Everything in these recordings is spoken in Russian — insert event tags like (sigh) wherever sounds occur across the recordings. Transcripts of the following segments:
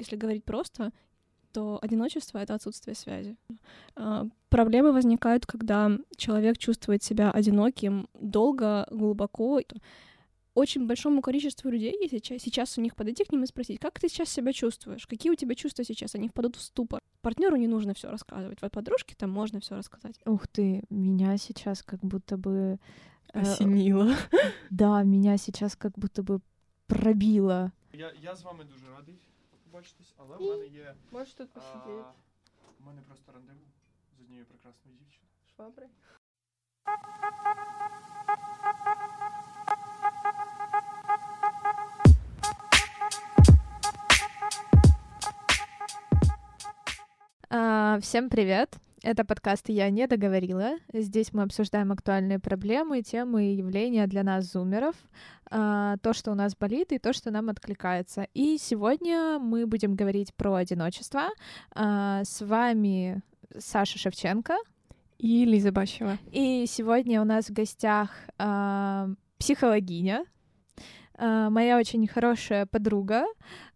если говорить просто, то одиночество — это отсутствие связи. А, проблемы возникают, когда человек чувствует себя одиноким долго, глубоко. Очень большому количеству людей, если сейчас у них подойти к ним и спросить, как ты сейчас себя чувствуешь, какие у тебя чувства сейчас, они впадут в ступор. Партнеру не нужно все рассказывать, вот подружке там можно все рассказать. Ух ты, меня сейчас как будто бы э, осенило. Да, меня сейчас как будто бы пробило. Я, я з вами дуже радий побачитись, але в мене є. Можеш тут посидіти. У мене просто рандеву з однією прекрасною дівчиною. Швабри. А, всем привет! Это подкаст «Я не договорила». Здесь мы обсуждаем актуальные проблемы, темы и явления для нас, зумеров, а, то, что у нас болит, и то, что нам откликается. И сегодня мы будем говорить про одиночество. А, с вами Саша Шевченко. И Лиза Бащева. И сегодня у нас в гостях а, психологиня, моя очень хорошая подруга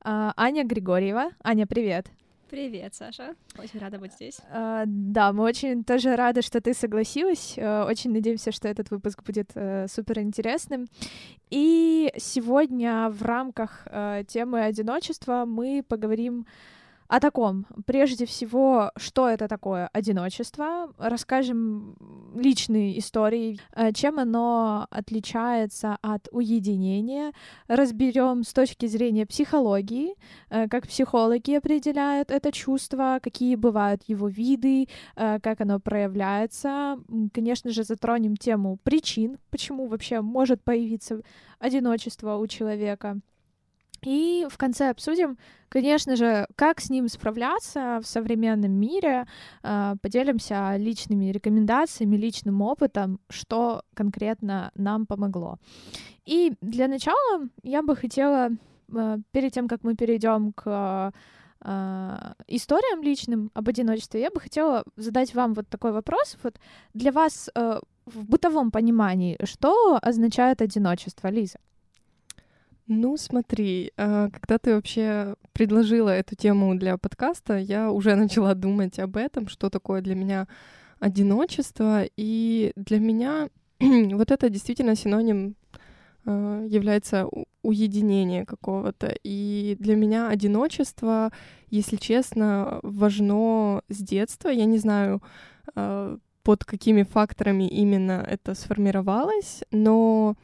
Аня Григорьева. Аня, привет! Привет, Саша. Очень рада быть здесь. Uh, да, мы очень тоже рады, что ты согласилась. Uh, очень надеемся, что этот выпуск будет uh, супер интересным. И сегодня в рамках темы одиночества мы поговорим о таком. Прежде всего, что это такое одиночество, расскажем личные истории, э, чем оно отличается от уединения, разберем с точки зрения психологии, э, как психологи определяют это чувство, какие бывают его виды, э, как оно проявляется. Конечно же, затронем тему причин, почему вообще может появиться одиночество у человека. И в конце обсудим, конечно же, как с ним справляться в современном мире, а, поделимся личными рекомендациями, личным опытом, что конкретно нам помогло. И для начала я бы хотела, а, перед тем, как мы перейдем к а, историям личным об одиночестве, я бы хотела задать вам вот такой вопрос. Вот для вас в бытовом понимании, что означает одиночество, Лиза? Ну, смотри, а, когда ты вообще предложила эту тему для подкаста, я уже (laughs) начала думать об этом, что такое для меня одиночество. И для меня (clears throat) вот это действительно синоним а, является уединение какого-то. И для меня одиночество, если честно, важно с детства. Я не знаю, а, под какими факторами именно это сформировалось, но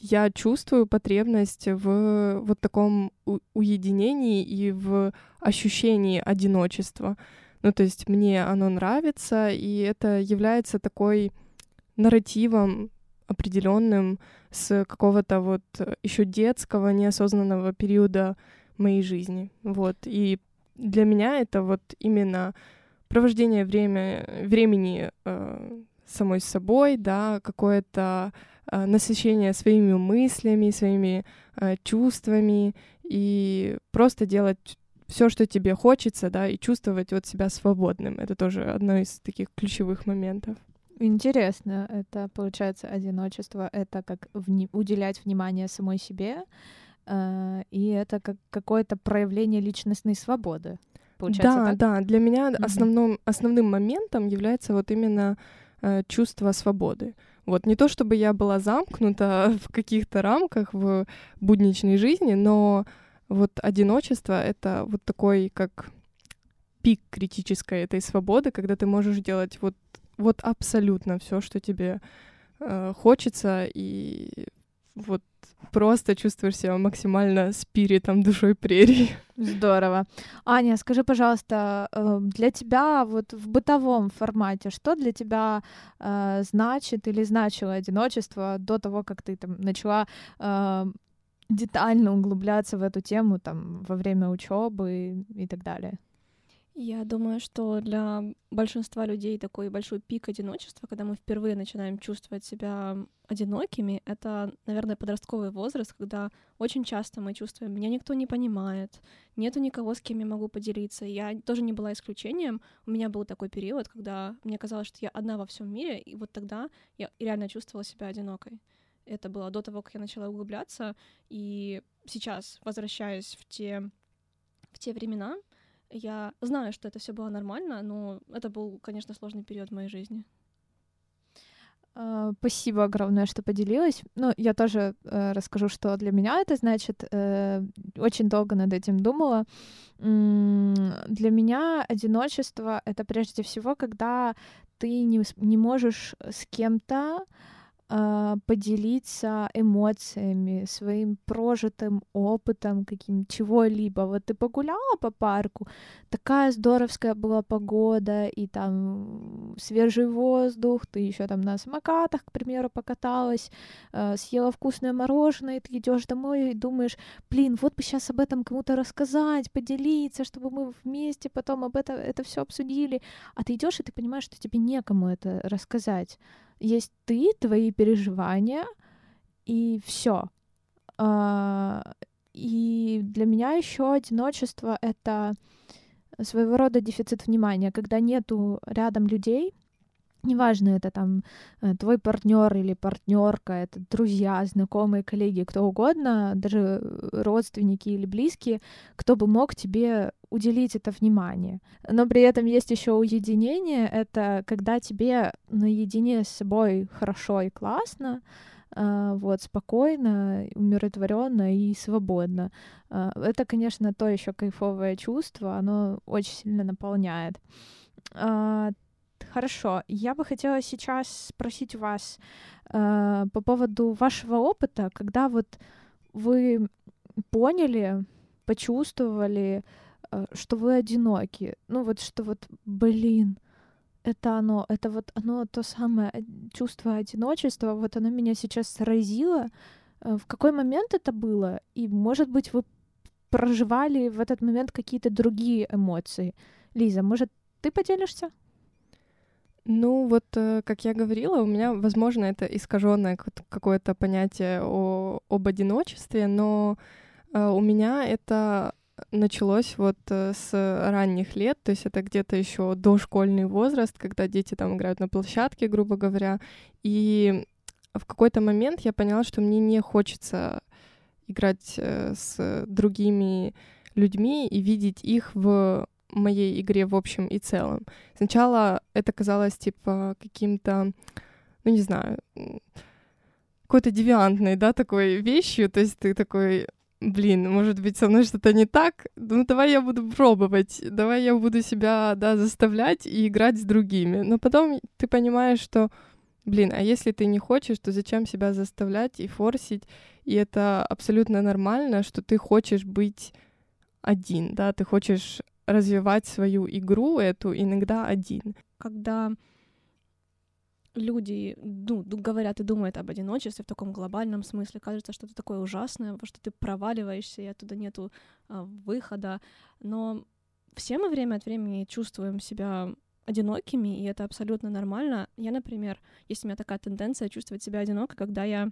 я чувствую потребность в вот таком уединении и в ощущении одиночества. Ну, то есть мне оно нравится, и это является такой нарративом определенным с какого-то вот еще детского неосознанного периода моей жизни. Вот. И для меня это вот именно провождение время, времени э, самой собой, да, какое-то насыщение своими мыслями, своими э, чувствами и просто делать все, что тебе хочется, да, и чувствовать вот себя свободным. Это тоже одно из таких ключевых моментов. Интересно, это получается одиночество, это как вни- уделять внимание самой себе, э, и это как какое-то проявление личностной свободы. Получается, да, так? да. Для меня mm-hmm. основным основным моментом является вот именно э, чувство свободы. Вот не то чтобы я была замкнута (laughs) в каких-то рамках в будничной жизни, но вот одиночество — это вот такой как пик критической этой свободы, когда ты можешь делать вот, вот абсолютно все, что тебе э, хочется, и вот просто чувствуешь себя максимально спиритом, душой прерии. Здорово. Аня, скажи, пожалуйста, э, для тебя вот в бытовом формате, что для тебя э, значит или значило одиночество до того, как ты там начала э, детально углубляться в эту тему там во время учебы и так далее? Я думаю, что для большинства людей такой большой пик одиночества, когда мы впервые начинаем чувствовать себя одинокими, это, наверное, подростковый возраст, когда очень часто мы чувствуем, меня никто не понимает, нету никого, с кем я могу поделиться. Я тоже не была исключением. У меня был такой период, когда мне казалось, что я одна во всем мире, и вот тогда я реально чувствовала себя одинокой. Это было до того, как я начала углубляться, и сейчас, возвращаясь в те в те времена я знаю, что это все было нормально, но это был, конечно, сложный период в моей жизни. А, спасибо огромное, что поделилась. Ну, я тоже э, расскажу, что для меня это значит. Э, очень долго над этим думала. М -м, для меня одиночество — это прежде всего, когда ты не, не можешь с кем-то э, поделиться эмоциями, своим прожитым опытом, каким чего-либо. Вот ты погуляла по парку, такая здоровская была погода, и там свежий воздух, ты еще там на самокатах, к примеру, покаталась, э, съела вкусное мороженое, и ты идешь домой и думаешь, блин, вот бы сейчас об этом кому-то рассказать, поделиться, чтобы мы вместе потом об этом это все обсудили. А ты идешь и ты понимаешь, что тебе некому это рассказать есть ты, твои переживания, и все. А, и для меня еще одиночество это своего рода дефицит внимания, когда нету рядом людей, неважно, это там э, твой партнер или партнерка, это друзья, знакомые, коллеги, кто угодно, даже родственники или близкие, кто бы мог тебе уделить это внимание. Но при этом есть еще уединение, это когда тебе наедине с собой хорошо и классно, э, вот, спокойно, умиротворенно и свободно. Э, это, конечно, то еще кайфовое чувство, оно очень сильно наполняет. Хорошо, я бы хотела сейчас спросить вас э, по поводу вашего опыта, когда вот вы поняли, почувствовали, э, что вы одиноки. Ну вот что вот, блин, это оно, это вот оно то самое чувство одиночества, вот оно меня сейчас сразило. Э, в какой момент это было? И, может быть, вы проживали в этот момент какие-то другие эмоции? Лиза, может, ты поделишься? Ну, вот, э, как я говорила, у меня, возможно, это искаженное какое-то понятие о, об одиночестве, но э, у меня это началось вот э, с ранних лет, то есть это где-то еще дошкольный возраст, когда дети там играют на площадке, грубо говоря, и в какой-то момент я поняла, что мне не хочется играть с другими людьми и видеть их в моей игре в общем и целом. Сначала это казалось типа каким-то, ну не знаю, какой-то девиантной, да, такой вещью, то есть ты такой, блин, может быть, со мной что-то не так, ну давай я буду пробовать, давай я буду себя, да, заставлять и играть с другими. Но потом ты понимаешь, что, блин, а если ты не хочешь, то зачем себя заставлять и форсить? И это абсолютно нормально, что ты хочешь быть один, да, ты хочешь развивать свою игру эту иногда один. Когда люди ну, говорят и думают об одиночестве в таком глобальном смысле, кажется, что это такое ужасное, что ты проваливаешься, и оттуда нету а, выхода. Но все мы время от времени чувствуем себя одинокими, и это абсолютно нормально. Я, например, есть у меня такая тенденция чувствовать себя одиноко, когда я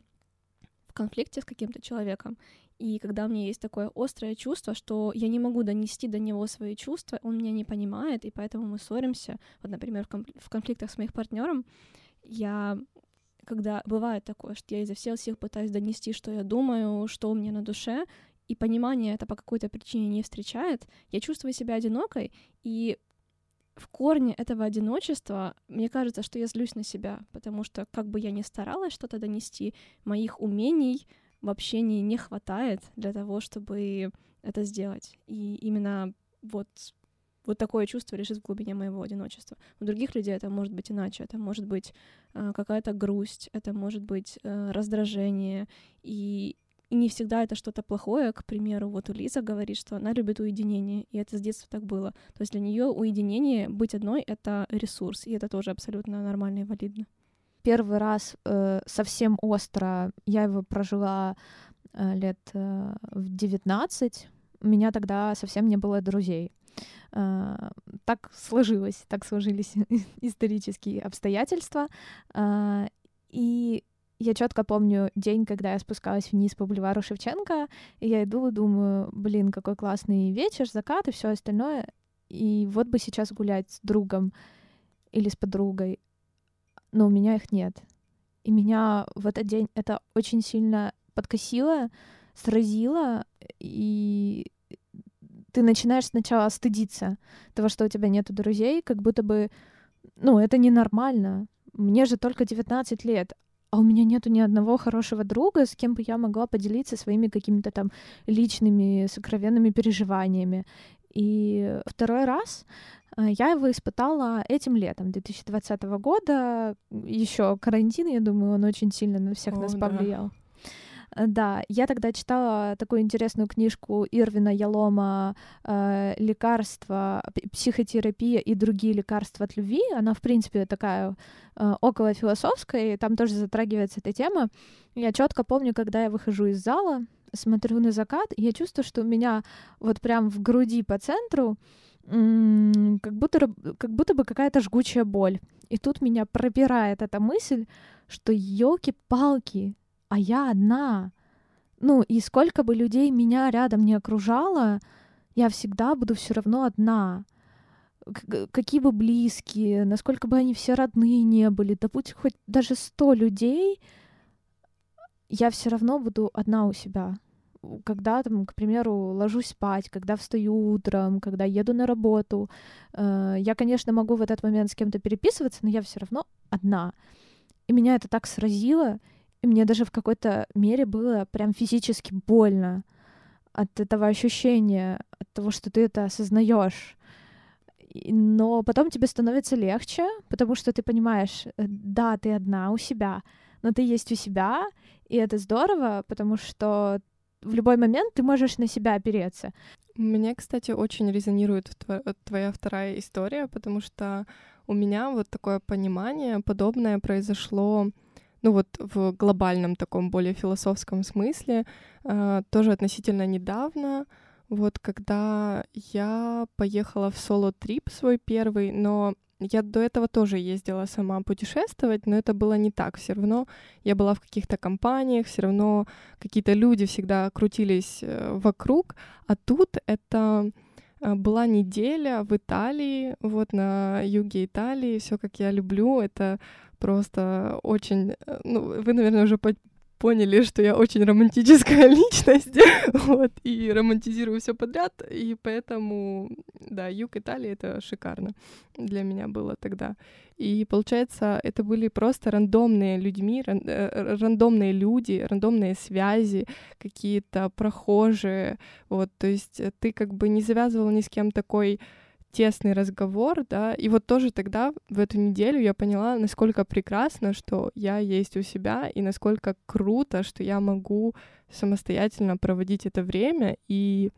конфликте с каким-то человеком, и когда у меня есть такое острое чувство, что я не могу донести до него свои чувства, он меня не понимает, и поэтому мы ссоримся. Вот, например, в конфликтах с моим партнером я когда бывает такое, что я изо всех сил пытаюсь донести, что я думаю, что у меня на душе, и понимание это по какой-то причине не встречает, я чувствую себя одинокой, и в корне этого одиночества мне кажется, что я злюсь на себя, потому что как бы я ни старалась что-то донести, моих умений в общении не хватает для того, чтобы это сделать. И именно вот вот такое чувство лежит в глубине моего одиночества. У других людей это может быть иначе. Это может быть э, какая-то грусть, это может быть э, раздражение. И, и не всегда это что-то плохое. К примеру, вот у Лиза говорит, что она любит уединение, и это с детства так было. То есть для нее уединение, быть одной — это ресурс, и это тоже абсолютно нормально и валидно первый раз э, совсем остро я его прожила э, лет э, в 19. У меня тогда совсем не было друзей. Uh, так сложилось, так сложились (laughs) исторические обстоятельства. Uh, и я четко помню день, когда я спускалась вниз по бульвару Шевченко, и я иду и думаю, блин, какой классный вечер, закат и все остальное. И вот бы сейчас гулять с другом или с подругой но у меня их нет. И меня в этот день это очень сильно подкосило, сразило, и ты начинаешь сначала стыдиться того, что у тебя нету друзей, как будто бы, ну, это ненормально. Мне же только 19 лет, а у меня нету ни одного хорошего друга, с кем бы я могла поделиться своими какими-то там личными, сокровенными переживаниями. И второй раз э, я его испытала этим летом 2020 года. Еще карантин, я думаю, он очень сильно на всех О, нас да. повлиял. Э, Да, я тогда читала такую интересную книжку Ирвина Ялома э, «Лекарства, психотерапия и другие лекарства от любви». Она, в принципе, такая э, около философская, и там тоже затрагивается эта тема. Я четко помню, когда я выхожу из зала, смотрю на закат, и я чувствую, что у меня вот прям в груди по центру как будто, как будто бы какая-то жгучая боль. И тут меня пробирает эта мысль, что елки-палки, а я одна. Ну, и сколько бы людей меня рядом не окружало, я всегда буду все равно одна. К- Какие бы близкие, насколько бы они все родные не были, да будь хоть даже сто людей, я все равно буду одна у себя. Когда там, к примеру, ложусь спать, когда встаю утром, когда еду на работу, э, я, конечно, могу в этот момент с кем-то переписываться, но я все равно одна. И меня это так сразило, и мне даже в какой-то мере было прям физически больно от этого ощущения, от того, что ты это осознаешь. Но потом тебе становится легче, потому что ты понимаешь, э, да, ты одна у себя, но ты есть у себя, и это здорово, потому что в любой момент ты можешь на себя опереться. Мне, кстати, очень резонирует тво- твоя вторая история, потому что у меня вот такое понимание подобное произошло, ну вот в глобальном таком более философском смысле, э, тоже относительно недавно, вот когда я поехала в соло-трип свой первый, но я до этого тоже ездила сама путешествовать, но это было не так. Все равно я была в каких-то компаниях, все равно какие-то люди всегда крутились э, вокруг, а тут это э, была неделя в Италии, вот на юге Италии, все как я люблю, это просто очень, э, ну, вы, наверное, уже по- поняли, что я очень романтическая (laughs) личность, (laughs) вот, и романтизирую все подряд, и поэтому, да, юг Италии — это шикарно для меня было тогда. И получается, это были просто рандомные людьми, ран- э, рандомные люди, рандомные связи, какие-то прохожие, вот, то есть э, ты как бы не завязывал ни с кем такой тесный разговор, да, и вот тоже тогда, в эту неделю, я поняла, насколько прекрасно, что я есть у себя, и насколько круто, что я могу самостоятельно проводить это время и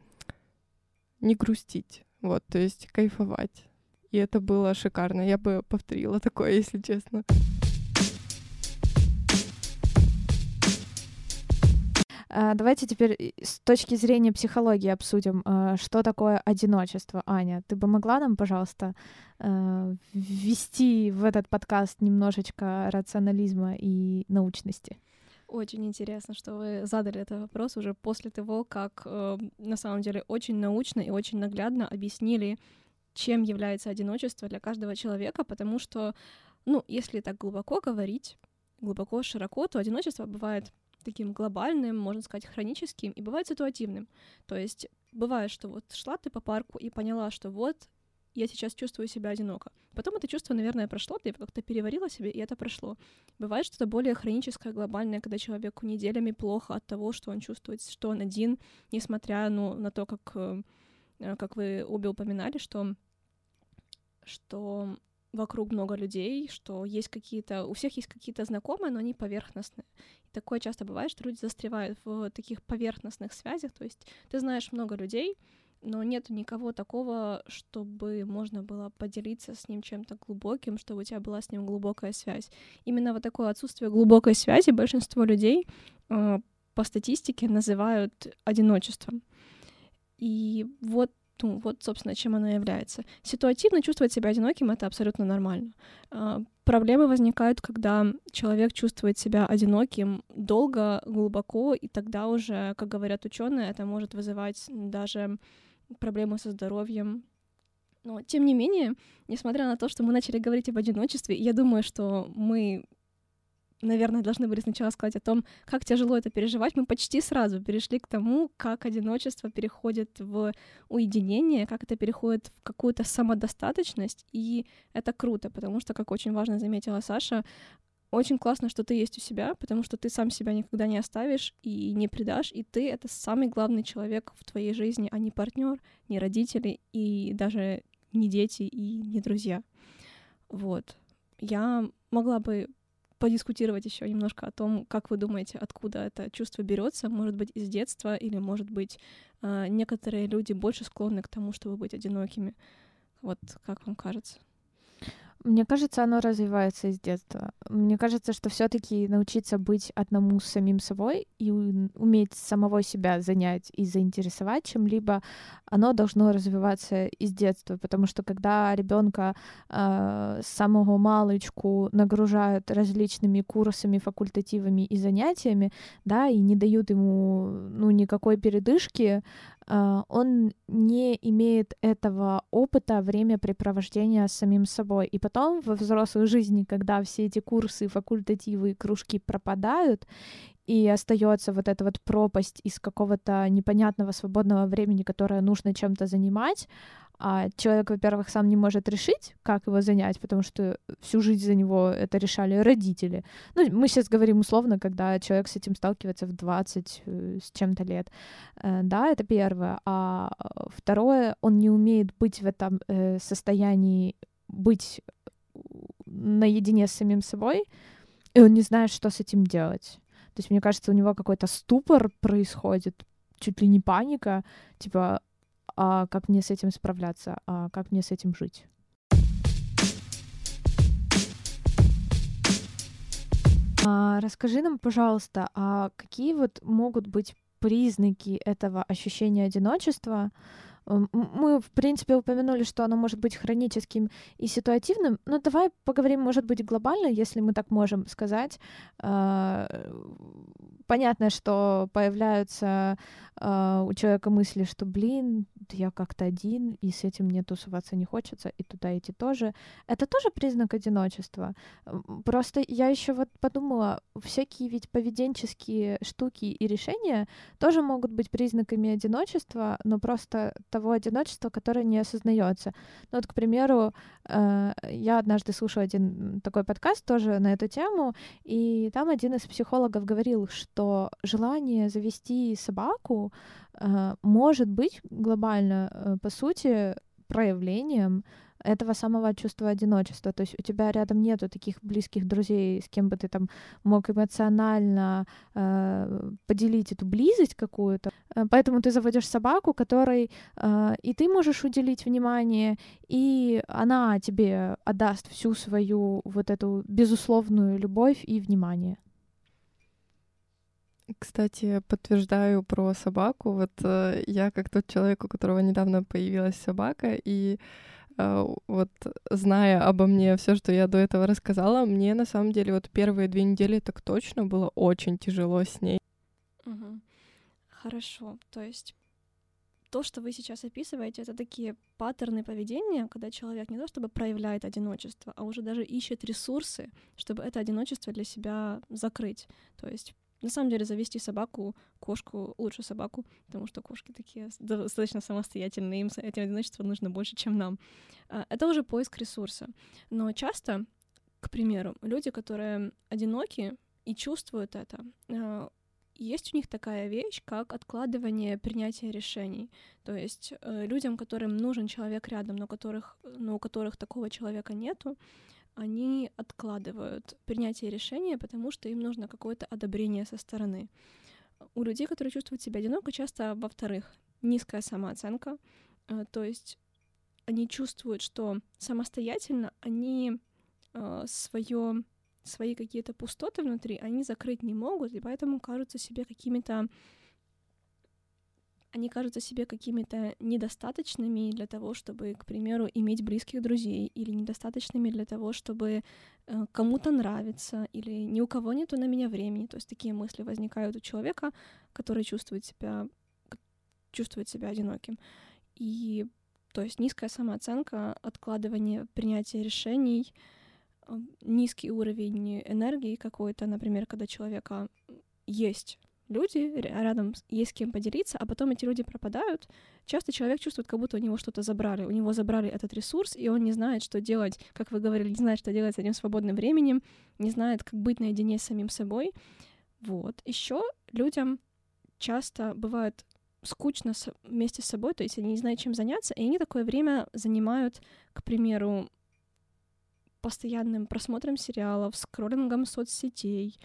не грустить, вот, то есть кайфовать. И это было шикарно. Я бы повторила такое, если честно. Давайте теперь и с точки зрения психологии обсудим, а, что такое одиночество. Аня, ты бы могла нам, пожалуйста, а, ввести в этот подкаст немножечко рационализма и научности? Очень интересно, что вы задали этот вопрос уже после того, как э, на самом деле очень научно и очень наглядно объяснили, чем является одиночество для каждого человека, потому что, ну, если так глубоко говорить, глубоко, широко, то одиночество бывает таким глобальным, можно сказать, хроническим, и бывает ситуативным. То есть бывает, что вот шла ты по парку и поняла, что вот я сейчас чувствую себя одиноко. Потом это чувство, наверное, прошло, ты как-то переварила себе, и это прошло. Бывает что-то более хроническое, глобальное, когда человеку неделями плохо от того, что он чувствует, что он один, несмотря ну, на то, как, э, э, как вы обе упоминали, что, что вокруг много людей, что есть какие-то, у всех есть какие-то знакомые, но они поверхностные. И такое часто бывает, что люди застревают в таких поверхностных связях, то есть ты знаешь много людей, но нет никого такого, чтобы можно было поделиться с ним чем-то глубоким, чтобы у тебя была с ним глубокая связь. Именно вот такое отсутствие глубокой связи большинство людей э, по статистике называют одиночеством. И вот ну, вот, собственно, чем оно является. Ситуативно чувствовать себя одиноким — это абсолютно нормально. А, Проблемы возникают, когда человек чувствует себя одиноким долго, глубоко, и тогда уже, как говорят ученые, это может вызывать даже проблемы со здоровьем. Но, тем не менее, несмотря на то, что мы начали говорить об одиночестве, я думаю, что мы наверное, должны были сначала сказать о том, как тяжело это переживать, мы почти сразу перешли к тому, как одиночество переходит в уединение, как это переходит в какую-то самодостаточность, и это круто, потому что, как очень важно заметила Саша, очень классно, что ты есть у себя, потому что ты сам себя никогда не оставишь и не предашь, и ты — это самый главный человек в твоей жизни, а не партнер, не родители и даже не дети и не друзья. Вот. Я могла бы подискутировать еще немножко о том, как вы думаете, откуда это чувство берется, может быть, из детства, или, может быть, э, некоторые люди больше склонны к тому, чтобы быть одинокими. Вот как вам кажется? Мне кажется, оно развивается из детства. Мне кажется, что все-таки научиться быть одному с самим собой и уметь самого себя занять и заинтересовать чем-либо, оно должно развиваться из детства, потому что когда ребенка э, с самого малочку нагружают различными курсами, факультативами и занятиями, да, и не дают ему ну никакой передышки, а, он не имеет этого опыта времяпрепровождения с самим собой. И потом во взрослой жизни, когда все эти курсы, факультативы и кружки пропадают, и остается вот эта вот пропасть из какого-то непонятного свободного времени, которое нужно чем-то занимать, а человек, во-первых, сам не может решить, как его занять, потому что всю жизнь за него это решали родители. Ну, мы сейчас говорим условно, когда человек с этим сталкивается в 20 э, с чем-то лет. Э, да, это первое. А второе, он не умеет быть в этом э, состоянии, быть наедине с самим собой, и он не знает, что с этим делать. То есть, мне кажется, у него какой-то ступор происходит, чуть ли не паника, типа, а как мне с этим справляться, а как мне с этим жить. А, расскажи нам, пожалуйста, а какие вот могут быть признаки этого ощущения одиночества? Мы, в принципе, упомянули, что оно может быть хроническим и ситуативным, но давай поговорим, может быть, глобально, если мы так можем сказать. А, понятно, что появляются э, у человека мысли, что, блин, я как-то один, и с этим мне тусоваться не хочется, и туда идти тоже. Это тоже признак одиночества. Просто я еще вот подумала, всякие ведь поведенческие штуки и решения тоже могут быть признаками одиночества, но просто того одиночества, которое не осознается. Ну вот, к примеру, э, я однажды слушала один такой подкаст тоже на эту тему, и там один из психологов говорил, что желание завести собаку э, может быть глобально, э, по сути, проявлением этого самого чувства одиночества. То есть у тебя рядом нету таких близких друзей, с кем бы ты там мог эмоционально э, поделить эту близость какую-то. Э, поэтому ты заводишь собаку, которой э, и ты можешь уделить внимание, и она тебе отдаст всю свою вот эту безусловную любовь и внимание. Кстати, подтверждаю про собаку. Вот э, я как тот человек, у которого недавно появилась собака, и вот зная обо мне все, что я до этого рассказала, мне на самом деле вот первые две недели так точно было очень тяжело с ней. Угу. Хорошо, то есть то, что вы сейчас описываете, это такие паттерны поведения, когда человек не то чтобы проявляет одиночество, а уже даже ищет ресурсы, чтобы это одиночество для себя закрыть. То есть на самом деле завести собаку, кошку, лучше собаку, потому что кошки такие достаточно самостоятельные, им этим одиночество нужно больше, чем нам. А, это уже поиск ресурса. Но часто, к примеру, люди, которые одиноки и чувствуют это, а, есть у них такая вещь, как откладывание принятия решений. То есть э, людям, которым нужен человек рядом, но, которых, но у которых такого человека нету, они откладывают принятие решения, потому что им нужно какое-то одобрение со стороны. У людей, которые чувствуют себя одиноко, часто, во-вторых, низкая самооценка, э, то есть они чувствуют, что самостоятельно они э, свое, свои какие-то пустоты внутри они закрыть не могут, и поэтому кажутся себе какими-то они кажутся себе какими-то недостаточными для того, чтобы, к примеру, иметь близких друзей, или недостаточными для того, чтобы э, кому-то нравиться, или ни у кого нету на меня времени. То есть такие мысли возникают у человека, который чувствует себя, чувствует себя одиноким. И то есть низкая самооценка, откладывание принятия решений, э, низкий уровень энергии какой-то, например, когда человека есть люди, рядом есть с кем поделиться, а потом эти люди пропадают, часто человек чувствует, как будто у него что-то забрали. У него забрали этот ресурс, и он не знает, что делать, как вы говорили, не знает, что делать с этим свободным временем, не знает, как быть наедине с самим собой. Вот. Еще людям часто бывает скучно вместе с собой, то есть они не знают, чем заняться, и они такое время занимают, к примеру, постоянным просмотром сериалов, скроллингом соцсетей,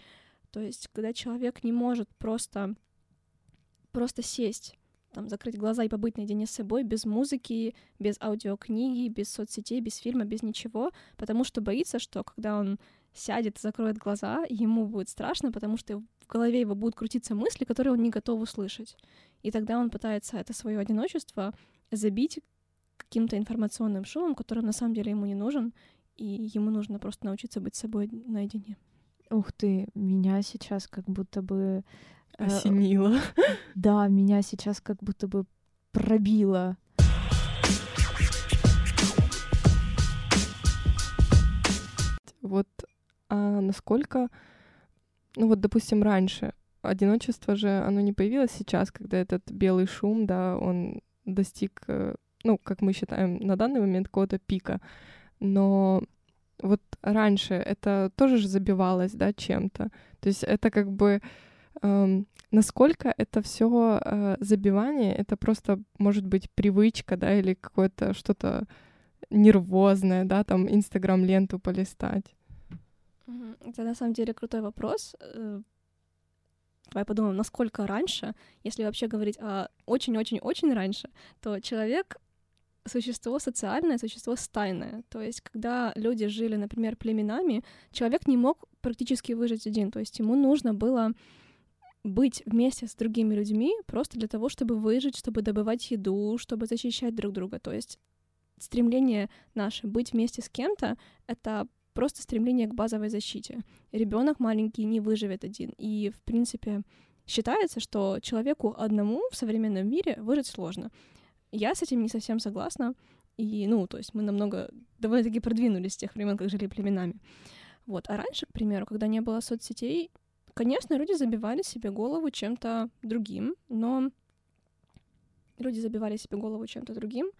то есть, когда человек не может просто, просто сесть, там, закрыть глаза и побыть наедине с собой без музыки, без аудиокниги, без соцсетей, без фильма, без ничего, потому что боится, что когда он сядет, закроет глаза, ему будет страшно, потому что в голове его будут крутиться мысли, которые он не готов услышать. И тогда он пытается это свое одиночество забить каким-то информационным шумом, который на самом деле ему не нужен, и ему нужно просто научиться быть собой наедине. Ух ты, меня сейчас как будто бы... Э, Осенило. (laughs) Да, меня сейчас как будто бы пробило. Вот а насколько, ну вот, допустим, раньше одиночество же, оно не появилось сейчас, когда этот белый шум, да, он достиг, э, ну, как мы считаем, на данный момент какого-то пика. Но вот раньше это тоже же забивалось, да, чем-то. То есть это как бы эм, насколько это все э, забивание, это просто может быть привычка, да, или какое-то что-то нервозное, да, там Инстаграм-ленту полистать. Это на самом деле крутой вопрос. Э, давай подумаем, насколько раньше, если вообще говорить о очень-очень-очень раньше, то человек существо социальное, существо стайное. То есть, когда люди жили, например, племенами, человек не мог практически выжить один. То есть, ему нужно было быть вместе с другими людьми просто для того, чтобы выжить, чтобы добывать еду, чтобы защищать друг друга. То есть, стремление наше быть вместе с кем-то — это просто стремление к базовой защите. Ребенок маленький не выживет один. И, в принципе, считается, что человеку одному в современном мире выжить сложно. Я с этим не совсем согласна. И, ну, то есть мы намного довольно-таки продвинулись с тех времен, как жили племенами. Вот. А раньше, к примеру, когда не было соцсетей, конечно, люди забивали себе голову чем-то другим, но люди забивали себе голову чем-то другим,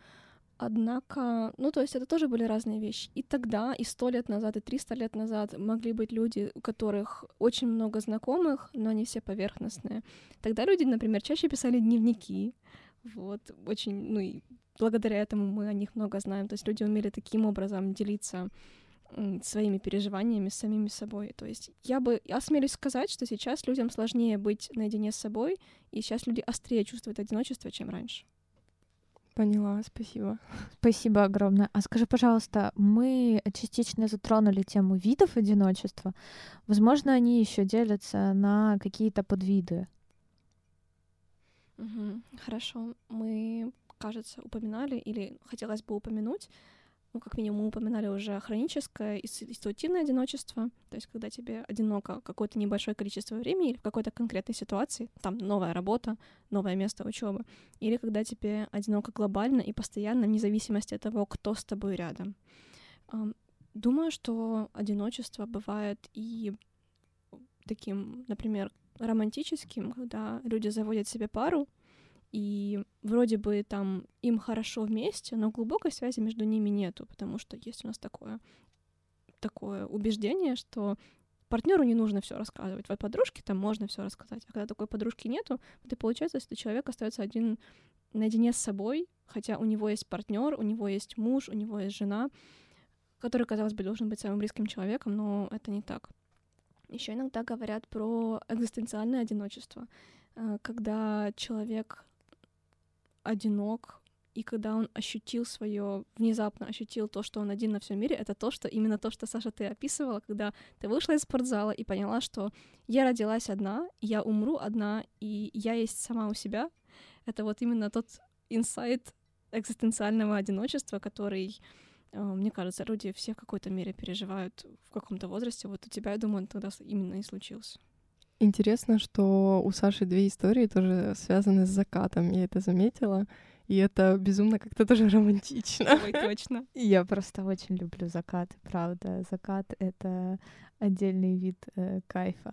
однако, ну, то есть это тоже были разные вещи. И тогда, и сто лет назад, и триста лет назад могли быть люди, у которых очень много знакомых, но они все поверхностные. Тогда люди, например, чаще писали дневники, вот, очень, ну и благодаря этому мы о них много знаем. То есть люди умели таким образом делиться своими переживаниями с самими собой. То есть я бы я осмелюсь сказать, что сейчас людям сложнее быть наедине с собой, и сейчас люди острее чувствуют одиночество, чем раньше. Поняла, спасибо. (laughs) Спасибо огромное. А скажи, пожалуйста, мы частично затронули тему видов одиночества. Возможно, они еще делятся на какие-то подвиды. Угу. Хорошо. Мы, кажется, упоминали, или хотелось бы упомянуть, ну, как минимум, мы упоминали уже хроническое и ситуативное одиночество, то есть когда тебе одиноко какое-то небольшое количество времени или в какой-то конкретной ситуации, там новая работа, новое место учебы, или когда тебе одиноко глобально и постоянно, вне зависимости от того, кто с тобой рядом. Думаю, что одиночество бывает и таким, например, романтическим, когда люди заводят себе пару, и вроде бы там им хорошо вместе, но глубокой связи между ними нету, потому что есть у нас такое, такое убеждение, что партнеру не нужно все рассказывать. Вот подружке там можно все рассказать. А когда такой подружки нету, то получается, что человек остается один наедине с собой, хотя у него есть партнер, у него есть муж, у него есть жена, который, казалось бы, должен быть самым близким человеком, но это не так. Еще иногда говорят про экзистенциальное одиночество, э, когда человек одинок, и когда он ощутил свое, внезапно ощутил то, что он один на всем мире, это то, что именно то, что Саша ты описывала, когда ты вышла из спортзала и поняла, что я родилась одна, я умру одна, и я есть сама у себя. Это вот именно тот инсайт экзистенциального одиночества, который мне кажется, люди все в какой-то мере переживают в каком-то возрасте. Вот у тебя, я думаю, тогда именно и случился. Интересно, что у Саши две истории тоже связаны с закатом. Я это заметила. и это безумно как-то тоже (laughs) романтично. Ой, точно. Я просто очень люблю закаты, правда. Закат — это отдельный вид э, кайфа.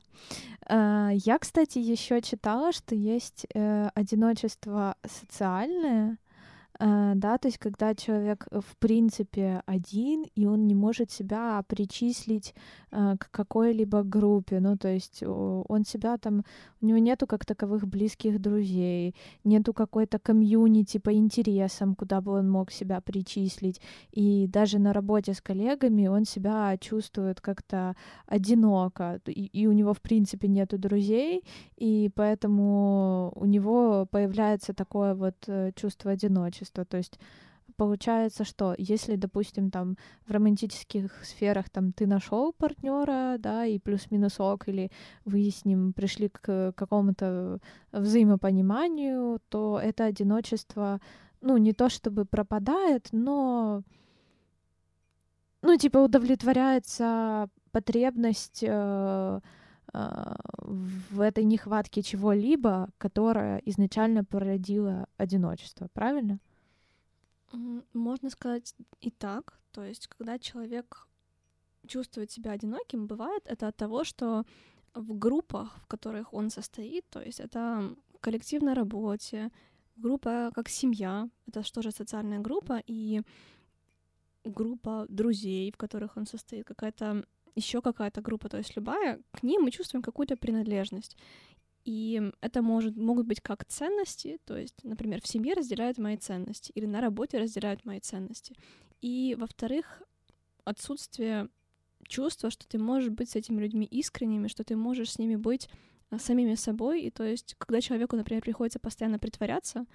Э, я, кстати, еще читала, что есть э, одиночество социальное, да, то есть когда человек э, в принципе один, и он не может себя причислить э, к какой-либо группе, ну, то есть он себя там, у него нету как таковых близких друзей, нету какой-то комьюнити по интересам, куда бы он мог себя причислить, и даже на работе с коллегами он себя чувствует как-то одиноко, и, и у него в принципе нету друзей, и поэтому у него появляется такое вот чувство одиночества общества. То есть получается, что если, допустим, там в романтических сферах там ты нашел партнера, да, и плюс-минус ок, или вы с ним пришли к какому-то взаимопониманию, то это одиночество, ну, не то чтобы пропадает, но ну, типа удовлетворяется потребность э, э, в этой нехватке чего-либо, которая изначально породила одиночество, правильно? Можно сказать и так. То есть, когда человек чувствует себя одиноким, бывает это от того, что в группах, в которых он состоит, то есть это в коллективной работе, группа как семья, это что же социальная группа, и группа друзей, в которых он состоит, какая-то еще какая-то группа, то есть любая, к ним мы чувствуем какую-то принадлежность. И это может, могут быть как ценности, то есть, например, в семье разделяют мои ценности, или на работе разделяют мои ценности. И, во-вторых, отсутствие чувства, что ты можешь быть с этими людьми искренними, что ты можешь с ними быть а, самими собой. И то есть, когда человеку, например, приходится постоянно притворяться,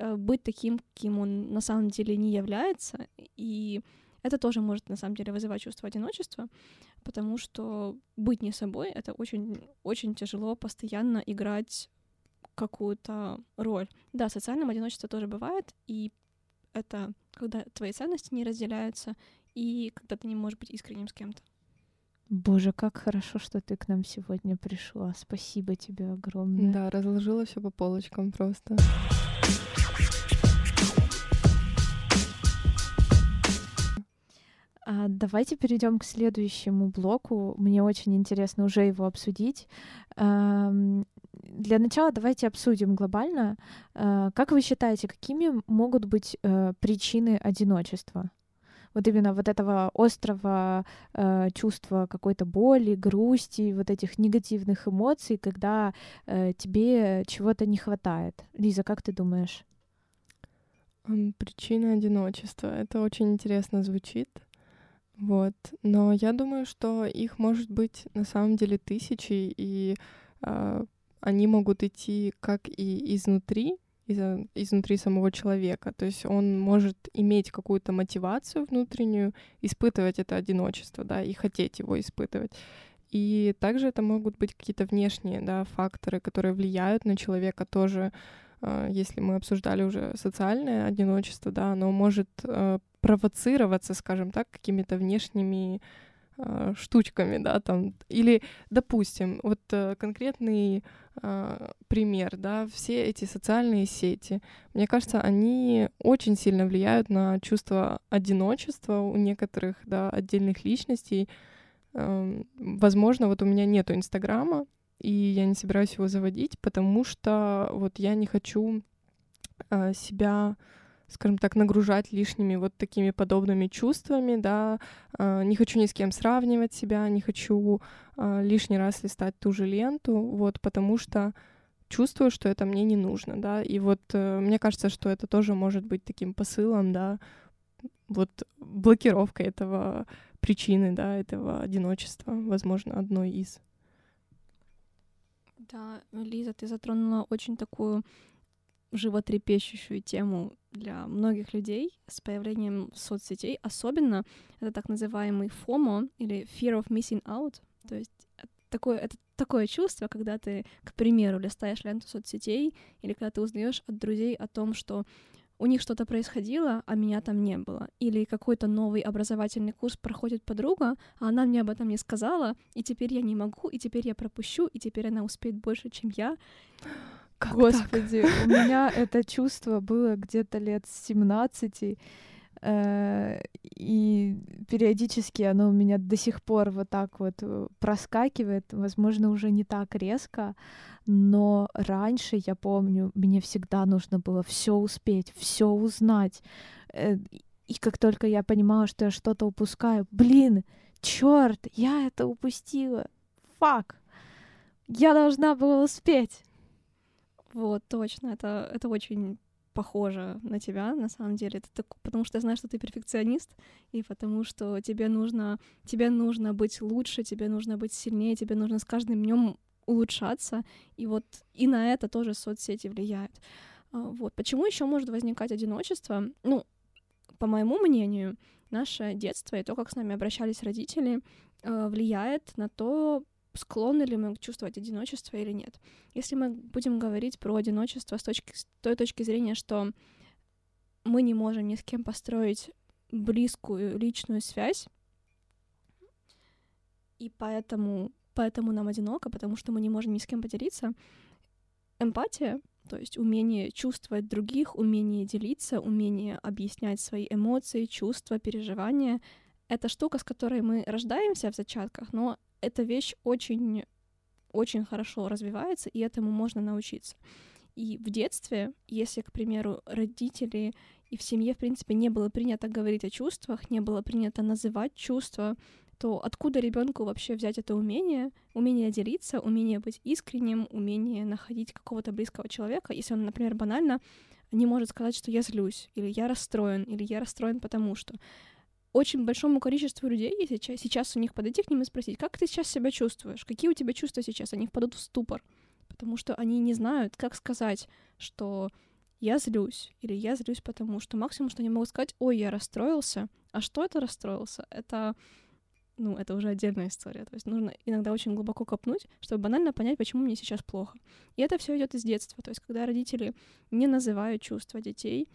э, быть таким, кем он на самом деле не является, и это тоже может на самом деле вызывать чувство одиночества потому что быть не собой — это очень, очень тяжело постоянно играть какую-то роль. Да, социальное одиночество тоже бывает, и это когда твои ценности не разделяются, и когда ты не можешь быть искренним с кем-то. Боже, как хорошо, что ты к нам сегодня пришла. Спасибо тебе огромное. Да, разложила все по полочкам просто. Давайте перейдем к следующему блоку. Мне очень интересно уже его обсудить. Для начала давайте обсудим глобально. А, как вы считаете, какими могут быть э, причины одиночества? Вот именно вот этого острого э, чувства какой-то боли, грусти, вот этих негативных эмоций, когда э, тебе чего-то не хватает. Лиза, как ты думаешь? Причина одиночества. Это очень интересно звучит. Вот. Но я думаю, что их может быть на самом деле тысячи, и э, они могут идти как и изнутри, из, изнутри самого человека. То есть он может иметь какую-то мотивацию внутреннюю, испытывать это одиночество, да, и хотеть его испытывать. И также это могут быть какие-то внешние да, факторы, которые влияют на человека тоже. Если мы обсуждали уже социальное одиночество, да, оно может провоцироваться, скажем так, какими-то внешними э, штучками, да, там, или, допустим, вот э, конкретный э, пример, да, все эти социальные сети, мне кажется, они очень сильно влияют на чувство одиночества у некоторых, да, отдельных личностей. Э, возможно, вот у меня нету Инстаграма, и я не собираюсь его заводить, потому что вот я не хочу э, себя скажем так, нагружать лишними вот такими подобными чувствами, да, а, не хочу ни с кем сравнивать себя, не хочу а, лишний раз листать ту же ленту, вот, потому что чувствую, что это мне не нужно, да, и вот э, мне кажется, что это тоже может быть таким посылом, да, вот блокировка этого причины, да, этого одиночества, возможно, одной из. Да, Лиза, ты затронула очень такую животрепещущую тему для многих людей с появлением соцсетей. Особенно это так называемый FOMO или Fear of Missing Out. То есть такое, это такое чувство, когда ты, к примеру, листаешь ленту соцсетей или когда ты узнаешь от друзей о том, что у них что-то происходило, а меня там не было. Или какой-то новый образовательный курс проходит подруга, а она мне об этом не сказала, и теперь я не могу, и теперь я пропущу, и теперь она успеет больше, чем я. Как Господи, так? у меня это чувство было где-то лет с 17, э, и периодически оно у меня до сих пор вот так вот э, проскакивает, возможно, уже не так резко, но раньше, я помню, мне всегда нужно было все успеть, все узнать. Э, и как только я понимала, что я что-то упускаю, блин, черт, я это упустила. Фак. Я должна была успеть. Вот, точно. Это, это очень похоже на тебя, на самом деле. Это так, потому что я знаю, что ты перфекционист, и потому что тебе нужно, тебе нужно быть лучше, тебе нужно быть сильнее, тебе нужно с каждым днем улучшаться. И вот и на это тоже соцсети влияют. А, вот. Почему еще может возникать одиночество? Ну, по моему мнению, наше детство и то, как с нами обращались родители, а, влияет на то, склонны ли мы чувствовать одиночество или нет. Если мы будем говорить про одиночество с, точки, с той точки зрения, что мы не можем ни с кем построить близкую личную связь, и поэтому, поэтому нам одиноко, потому что мы не можем ни с кем поделиться, эмпатия, то есть умение чувствовать других, умение делиться, умение объяснять свои эмоции, чувства, переживания — это штука, с которой мы рождаемся в зачатках, но эта вещь очень, очень хорошо развивается, и этому можно научиться. И в детстве, если, к примеру, родители и в семье, в принципе, не было принято говорить о чувствах, не было принято называть чувства, то откуда ребенку вообще взять это умение, умение делиться, умение быть искренним, умение находить какого-то близкого человека, если он, например, банально не может сказать, что я злюсь, или я расстроен, или я расстроен потому что очень большому количеству людей, если сейчас у них подойти к ним и спросить, как ты сейчас себя чувствуешь, какие у тебя чувства сейчас, они впадут в ступор, потому что они не знают, как сказать, что я злюсь, или я злюсь потому, что максимум, что они могут сказать, ой, я расстроился, а что это расстроился? Это, ну, это уже отдельная история, то есть нужно иногда очень глубоко копнуть, чтобы банально понять, почему мне сейчас плохо. И это все идет из детства, то есть когда родители не называют чувства детей,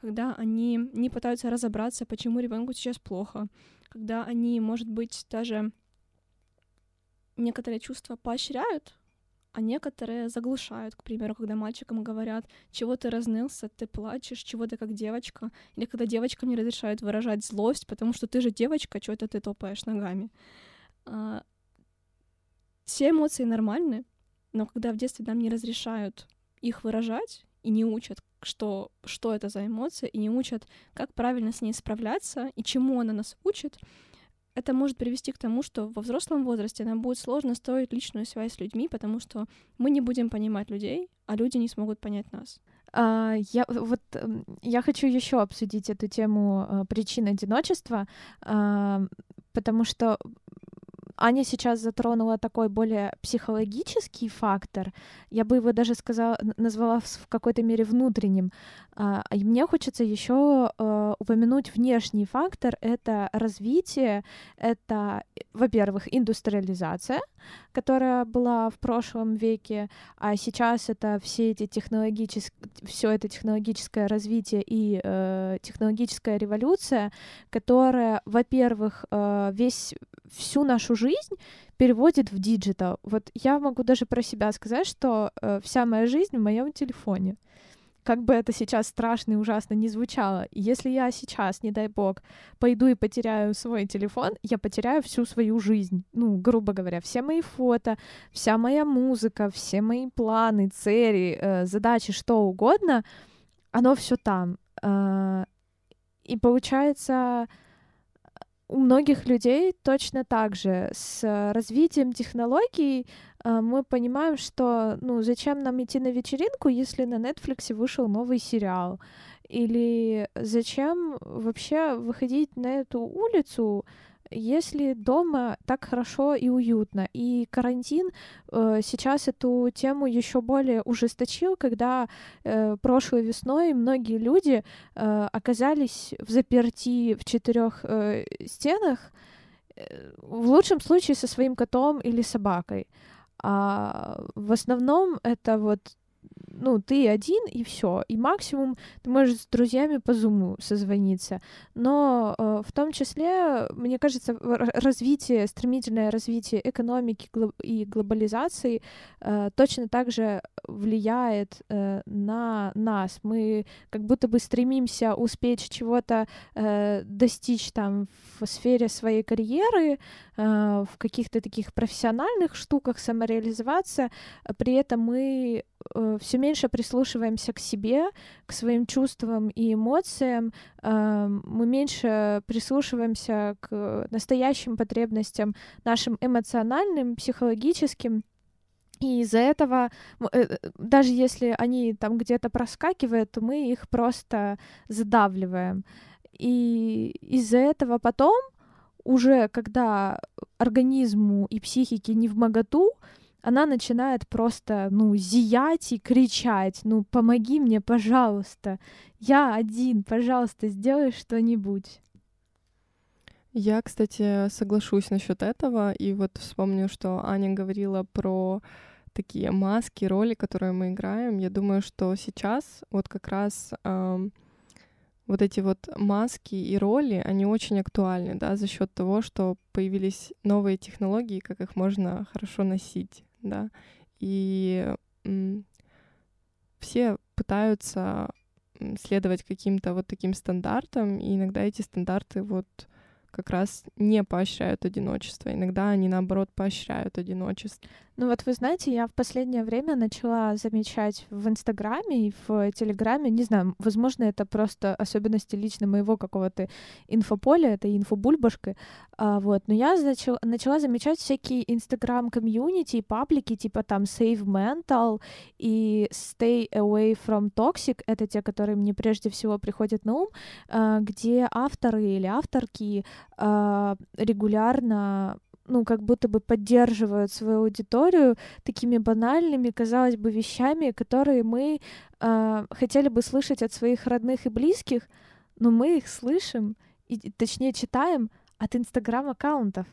когда они не пытаются разобраться, почему ребенку сейчас плохо, когда они, может быть, даже некоторые чувства поощряют, а некоторые заглушают, к примеру, когда мальчикам говорят, чего ты разнылся, ты плачешь, чего ты как девочка, или когда девочкам не разрешают выражать злость, потому что ты же девочка, что это ты топаешь ногами. А, все эмоции нормальны, но когда в детстве нам не разрешают их выражать и не учат, что, что это за эмоция, и не учат, как правильно с ней справляться и чему она нас учит, это может привести к тому, что во взрослом возрасте нам будет сложно строить личную связь с людьми, потому что мы не будем понимать людей, а люди не смогут понять нас. А, я вот я хочу еще обсудить эту тему а, причин одиночества, а, потому что Аня сейчас затронула такой более психологический фактор. Я бы его даже сказала, назвала в какой-то мере внутренним. А, и мне хочется еще э, упомянуть внешний фактор. Это развитие, это, во-первых, индустриализация, которая была в прошлом веке, а сейчас это все эти технологические, все это технологическое развитие и э, технологическая революция, которая, во-первых, э, весь всю нашу жизнь переводит в digital. Вот я могу даже про себя сказать, что э, вся моя жизнь в моем телефоне. Как бы это сейчас страшно и ужасно не звучало, если я сейчас, не дай бог, пойду и потеряю свой телефон, я потеряю всю свою жизнь. Ну, грубо говоря, все мои фото, вся моя музыка, все мои планы, цели, э, задачи, что угодно, оно все там. Э, и получается, у многих людей точно так же. С развитием технологий э, мы понимаем, что ну зачем нам идти на вечеринку, если на Netflix вышел новый сериал? Или зачем вообще выходить на эту улицу, если дома так хорошо и уютно. И карантин э, сейчас эту тему еще более ужесточил, когда э, прошлой весной многие люди э, оказались в заперти в четырех э, стенах, э, в лучшем случае со своим котом или собакой. А в основном это вот ну, ты один, и все. И максимум ты можешь с друзьями по зуму созвониться. Но э, в том числе, мне кажется, развитие, стремительное развитие экономики и глобализации э, точно так же влияет э, на нас. Мы как будто бы стремимся успеть чего-то э, достичь там в сфере своей карьеры, э, в каких-то таких профессиональных штуках самореализоваться, при этом мы э, все меньше прислушиваемся к себе, к своим чувствам и эмоциям, э, мы меньше прислушиваемся к настоящим потребностям нашим эмоциональным, психологическим. И из-за этого, э, э, даже если они там где-то проскакивают, мы их просто задавливаем. И из-за этого потом, уже когда организму и психике не в моготу, она начинает просто, ну, зиять и кричать, ну, помоги мне, пожалуйста, я один, пожалуйста, сделай что-нибудь. Я, кстати, соглашусь насчет этого, и вот вспомню, что Аня говорила про такие маски, роли, которые мы играем. Я думаю, что сейчас вот как раз эм, вот эти вот маски и роли, они очень актуальны, да, за счет того, что появились новые технологии, как их можно хорошо носить, да, и м, все пытаются следовать каким-то вот таким стандартам, и иногда эти стандарты вот как раз не поощряют одиночество. Иногда они, наоборот, поощряют одиночество. Ну вот вы знаете, я в последнее время начала замечать в Инстаграме и в Телеграме, не знаю, возможно, это просто особенности лично моего какого-то инфополя, это инфобульбашка, а, вот, но я начала, начала замечать всякие Инстаграм-комьюнити и паблики, типа там Save Mental и Stay Away from Toxic, это те, которые мне прежде всего приходят на ум, а, где авторы или авторки а, регулярно ну, как будто бы поддерживают свою аудиторию такими банальными, казалось бы, вещами, которые мы э, хотели бы слышать от своих родных и близких, но мы их слышим, и, точнее читаем от инстаграм-аккаунтов.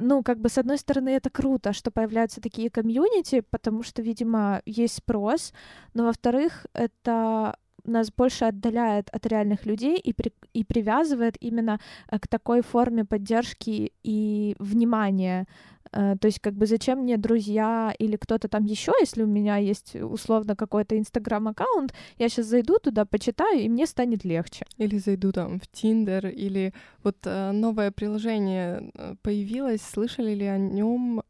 Ну, как бы, с одной стороны, это круто, что появляются такие комьюнити, потому что, видимо, есть спрос, но, во-вторых, это нас больше отдаляет от реальных людей и, при, и привязывает именно э, к такой форме поддержки и внимания. Э, то есть, как бы, зачем мне друзья или кто-то там еще, если у меня есть условно какой-то инстаграм-аккаунт, я сейчас зайду туда, почитаю, и мне станет легче. Или зайду там в Тиндер, или вот э, новое приложение появилось, слышали ли о нем?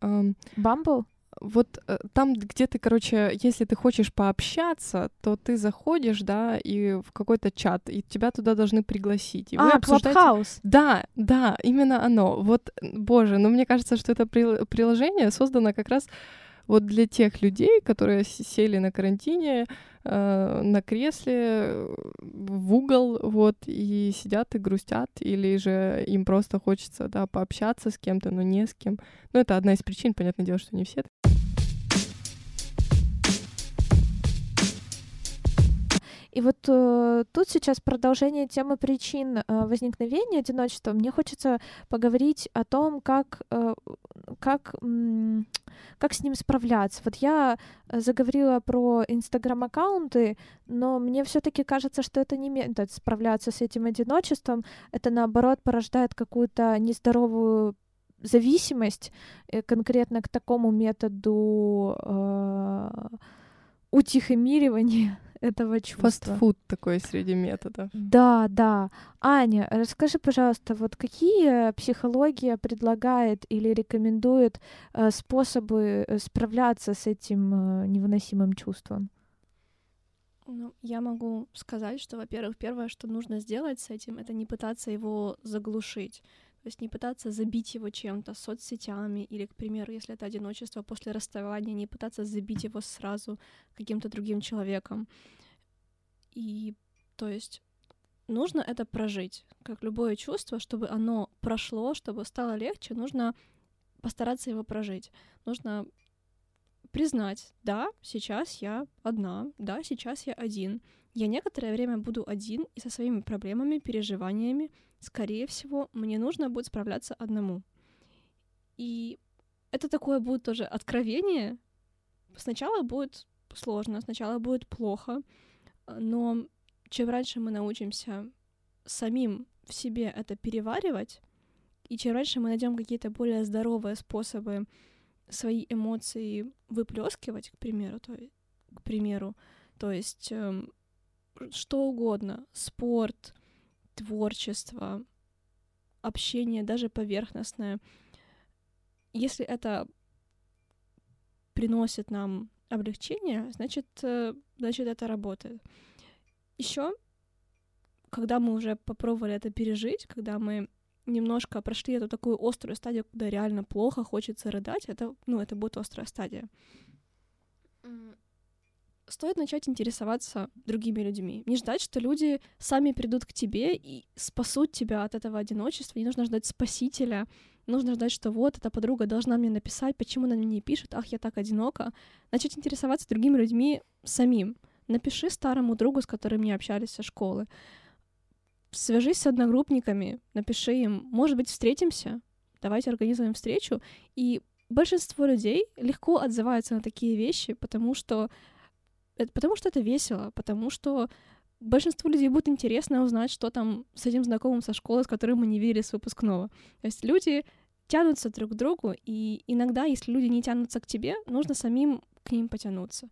Бамбл? Вот э, там, где ты, короче, если ты хочешь пообщаться, то ты заходишь, да, и в какой-то чат, и тебя туда должны пригласить. И а, обсуждаете... Clubhouse. Да, да, именно оно. Вот, боже, ну мне кажется, что это приложение создано как раз вот для тех людей, которые сели на карантине, э, на кресле, в угол, вот, и сидят и грустят, или же им просто хочется, да, пообщаться с кем-то, но не с кем. Ну, это одна из причин, понятное дело, что не все И вот э, тут сейчас продолжение темы причин э, возникновения одиночества. Мне хочется поговорить о том, как, э, как, м- как с ним справляться. Вот я заговорила про инстаграм-аккаунты, но мне все-таки кажется, что это не метод справляться с этим одиночеством. Это наоборот порождает какую-то нездоровую зависимость э, конкретно к такому методу э, утихомиривания этого чувства. Фастфуд такой среди методов. Да, да. Аня, расскажи, пожалуйста, вот какие психология предлагает или рекомендует э, способы э, справляться с этим э, невыносимым чувством? Ну, я могу сказать, что, во-первых, первое, что нужно сделать с этим, это не пытаться его заглушить. То есть не пытаться забить его чем-то, соцсетями, или, к примеру, если это одиночество после расставания, не пытаться забить его сразу каким-то другим человеком. И, то есть, нужно это прожить, как любое чувство, чтобы оно прошло, чтобы стало легче, нужно постараться его прожить. Нужно признать, да, сейчас я одна, да, сейчас я один. Я некоторое время буду один и со своими проблемами, переживаниями, скорее всего, мне нужно будет справляться одному. И это такое будет тоже откровение. Сначала будет сложно, сначала будет плохо, но чем раньше мы научимся самим в себе это переваривать, и чем раньше мы найдем какие-то более здоровые способы свои эмоции выплескивать, к примеру, то, к примеру, то есть э, что угодно, спорт, творчество, общение, даже поверхностное, если это приносит нам облегчение, значит, э, значит это работает. Еще, когда мы уже попробовали это пережить, когда мы немножко прошли эту такую острую стадию, когда реально плохо, хочется рыдать, это, ну, это будет острая стадия. Стоит начать интересоваться другими людьми. Не ждать, что люди сами придут к тебе и спасут тебя от этого одиночества. Не нужно ждать спасителя. Нужно ждать, что вот эта подруга должна мне написать, почему она мне не пишет, ах, я так одинока. Начать интересоваться другими людьми самим. Напиши старому другу, с которым не общались со школы свяжись с одногруппниками, напиши им, может быть, встретимся, давайте организуем встречу. И большинство людей легко отзываются на такие вещи, потому что, потому что это весело, потому что большинству людей будет интересно узнать, что там с этим знакомым со школы, с которым мы не видели с выпускного. То есть люди тянутся друг к другу, и иногда, если люди не тянутся к тебе, нужно самим к ним потянуться.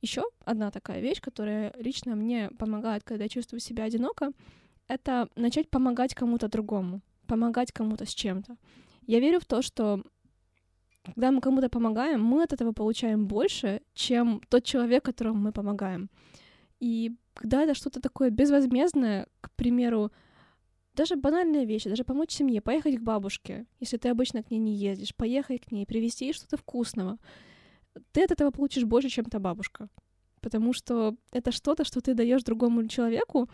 Еще одна такая вещь, которая лично мне помогает, когда я чувствую себя одиноко, это начать помогать кому-то другому, помогать кому-то с чем-то. Я верю в то, что когда мы кому-то помогаем, мы от этого получаем больше, чем тот человек, которому мы помогаем. И когда это что-то такое безвозмездное, к примеру, даже банальные вещи, даже помочь семье, поехать к бабушке, если ты обычно к ней не ездишь, поехать к ней, привезти ей что-то вкусного, ты от этого получишь больше, чем та бабушка. Потому что это что-то, что ты даешь другому человеку,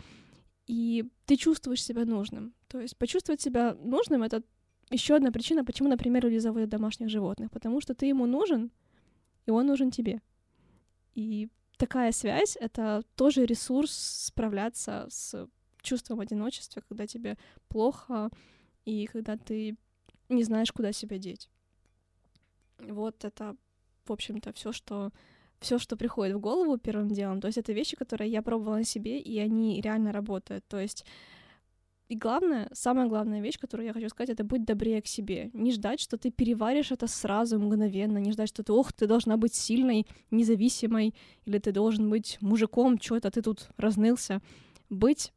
и ты чувствуешь себя нужным. То есть почувствовать себя нужным — это еще одна причина, почему, например, люди заводят домашних животных. Потому что ты ему нужен, и он нужен тебе. И такая связь — это тоже ресурс справляться с чувством одиночества, когда тебе плохо, и когда ты не знаешь, куда себя деть. Вот это, в общем-то, все, что все, что приходит в голову первым делом. То есть это вещи, которые я пробовала на себе, и они реально работают. То есть и главное, самая главная вещь, которую я хочу сказать, это быть добрее к себе. Не ждать, что ты переваришь это сразу, мгновенно. Не ждать, что ты, ох, ты должна быть сильной, независимой, или ты должен быть мужиком, что это ты тут разнылся. Быть